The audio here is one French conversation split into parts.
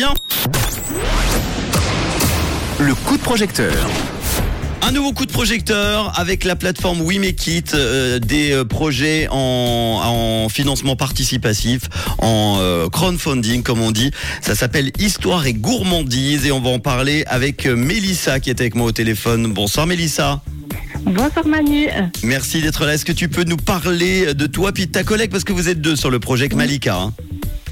bien Le coup de projecteur. Un nouveau coup de projecteur avec la plateforme We Make It, euh, des euh, projets en, en, financement participatif, en euh, crowdfunding comme on dit. Ça s'appelle Histoire et gourmandise et on va en parler avec Mélissa qui est avec moi au téléphone. Bonsoir Mélissa. Bonsoir Manu. Merci d'être là. Est-ce que tu peux nous parler de toi puis de ta collègue? Parce que vous êtes deux sur le projet avec Malika hein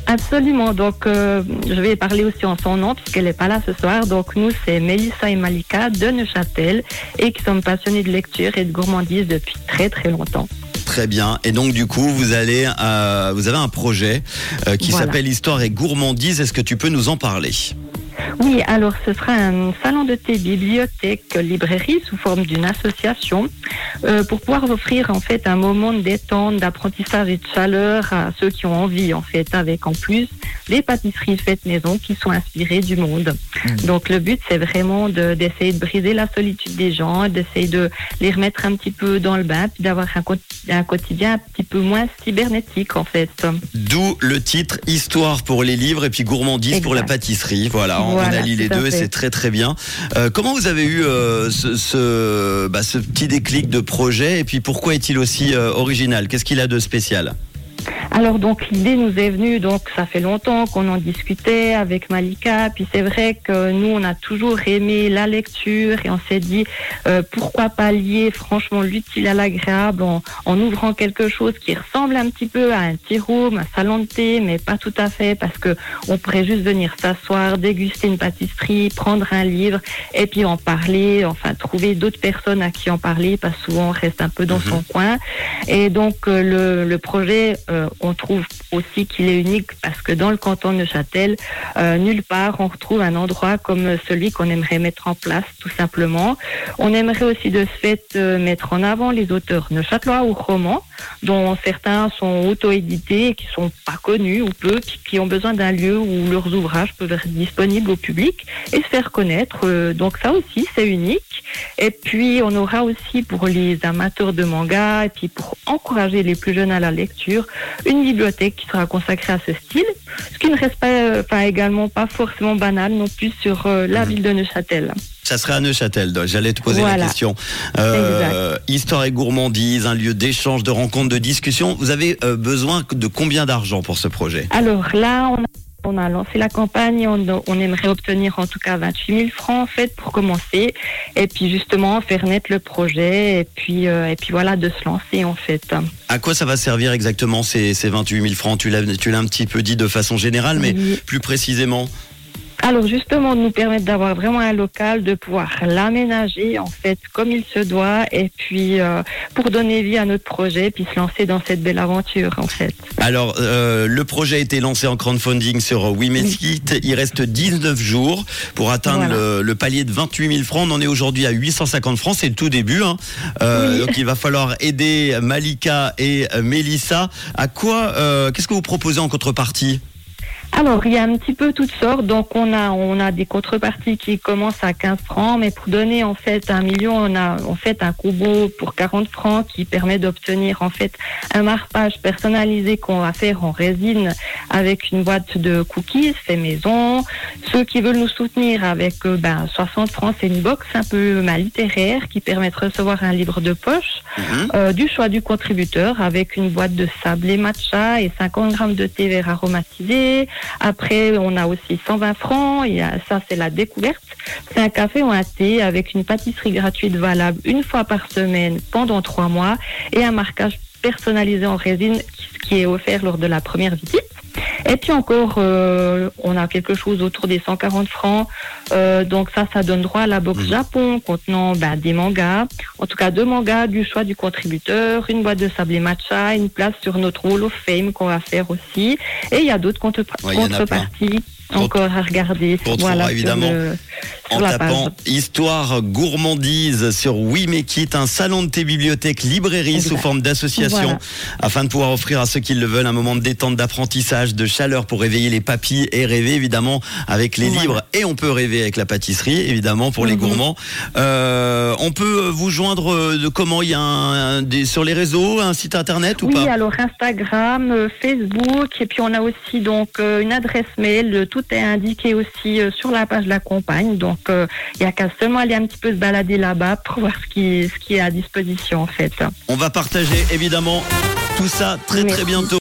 Absolument. Donc, euh, je vais parler aussi en son nom puisqu'elle n'est pas là ce soir. Donc, nous, c'est Mélissa et Malika de Neuchâtel et qui sommes passionnés de lecture et de gourmandise depuis très très longtemps. Très bien. Et donc du coup, vous allez, euh, vous avez un projet euh, qui s'appelle Histoire et gourmandise. Est-ce que tu peux nous en parler? Oui, alors ce sera un salon de thé, bibliothèque, librairie sous forme d'une association euh, pour pouvoir offrir en fait un moment de détente, d'apprentissage et de chaleur à ceux qui ont envie en fait, avec en plus des pâtisseries faites maison qui sont inspirées du monde. Mmh. Donc le but c'est vraiment d'essayer de, briser la solitude des gens, d'essayer de les remettre un petit peu dans le bain, puis d'avoir un, un, quotidien un petit peu moins cybernétique en fait. D'où le titre Histoire pour les livres et puis gourmandise pour la pâtisserie. Voilà, on, a allie les deux et c'est très très bien. Euh, comment vous avez eu euh, ce, ce, bah, ce, petit déclic de projet? Et puis pourquoi est-il aussi euh, original? Qu'est-ce qu'il a de spécial? Alors donc l'idée nous est venue, donc ça fait longtemps qu'on en discutait avec Malika, puis c'est vrai que nous on a toujours aimé la lecture et on s'est dit euh, pourquoi pas lier franchement l'utile à l'agréable en, en, ouvrant quelque chose qui ressemble un petit peu à un tea room, un salon de thé, mais pas tout à fait parce que on pourrait juste venir s'asseoir, déguster une pâtisserie, prendre un livre et puis en parler, enfin trouver d'autres personnes à qui en parler parce que souvent on reste un peu dans son mhm. coin. Et donc euh, le, le projet euh, on trouve aussi qu'il est unique parce que dans le canton de Neuchâtel, euh, nulle part on retrouve un endroit comme celui qu'on aimerait mettre en place, tout simplement. On aimerait aussi de ce fait euh, mettre en avant les auteurs neuchâtelois ou romans, dont certains sont auto-édités et qui sont pas connus ou peu, qui, ont besoin d'un lieu où leurs ouvrages peuvent être disponibles au public et se faire connaître. Euh, donc ça aussi, c'est unique. Et puis on aura aussi pour les amateurs de manga et puis pour encourager les plus jeunes à la lecture, une bibliothèque qui sera consacrée à ce style, ce qui ne reste pas, euh, enfin également pas forcément banal non plus sur euh, la mhm. ville de Neuchâtel. Ça serait à Neuchâtel, j'allais te poser la question. Euh, histoire et gourmandise, un lieu d'échange, de rencontre, de discussion. Vous avez besoin de combien d'argent pour ce projet? Alors là, on a on a lancé la campagne, on, on, aimerait obtenir en tout cas 28 000 francs en fait pour commencer, et puis justement faire naître le projet, et puis euh, et puis voilà de se lancer en fait. À quoi ça va servir exactement ces, ces 28 000 francs? Tu l'as tu l'as un petit peu dit de façon générale, mais plus précisément. Alors justement, nous permettre d'avoir vraiment un local, de pouvoir l'aménager en fait comme il se doit, et puis euh, pour donner vie à notre projet, puis se lancer dans cette belle aventure en fait. Alors euh, le projet a été lancé en crowdfunding sur WeMakeIt. Il reste 19 jours pour atteindre le, palier de 28 000 francs. On en est aujourd'hui à 850 francs, c'est le tout début. Hein. Euh, donc il va falloir aider Malika et Melissa. À quoi Qu'est-ce que vous proposez en contrepartie? Alors, il y a un petit peu toutes sortes. Donc, on a, on a des contreparties qui commencent à 15 francs, mais pour donner en fait un million, on a en fait un combo pour 40 francs qui permet d'obtenir en fait un marquage personnalisé qu'on va faire en résine avec une boîte de cookies fait maison. Ceux qui veulent nous soutenir avec euh, ben, 60 francs, c'est une box un peu mal littéraire qui permet de recevoir un livre de poche, mhm. euh, du choix du contributeur avec une boîte de sable et matcha et 50 grammes de thé vert aromatisé après, on a aussi 120 francs. A, ça, c'est la découverte. C'est un café ou un thé avec une pâtisserie gratuite valable une fois par semaine pendant trois mois et un marquage personnalisé en résine qui est offert lors de la première visite. Et puis encore, euh, on a quelque chose autour des 140 francs. Euh, donc ça, ça donne droit à la box mmh. Japon contenant ben, des mangas, en tout cas deux mangas, du choix du contributeur, une boîte de sable et matcha, une place sur notre Hall of Fame qu'on va faire aussi. Et il y a d'autres contreparties encore à regarder. voilà, évidemment. en tapant Histoire gourmandise sur We Make It, un salon de thé bibliothèque librairie sous forme d'association afin de pouvoir offrir à ceux qui le veulent un moment de détente, d'apprentissage, de chaleur pour réveiller les papilles et rêver évidemment avec les livres et on peut rêver avec la pâtisserie évidemment pour les mhm. gourmands. Euh, on peut vous joindre euh, de comment il y a un, des, sur les réseaux, un site internet ou pas? Oui, alors Instagram, euh, Facebook et puis on a aussi donc une adresse mail. Tout est indiqué aussi sur la page de la compagne. Donc il y a qu'à seulement aller un petit peu se balader là-bas pour voir ce qui, ce qui est à disposition en fait. On va partager évidemment tout ça très très bientôt.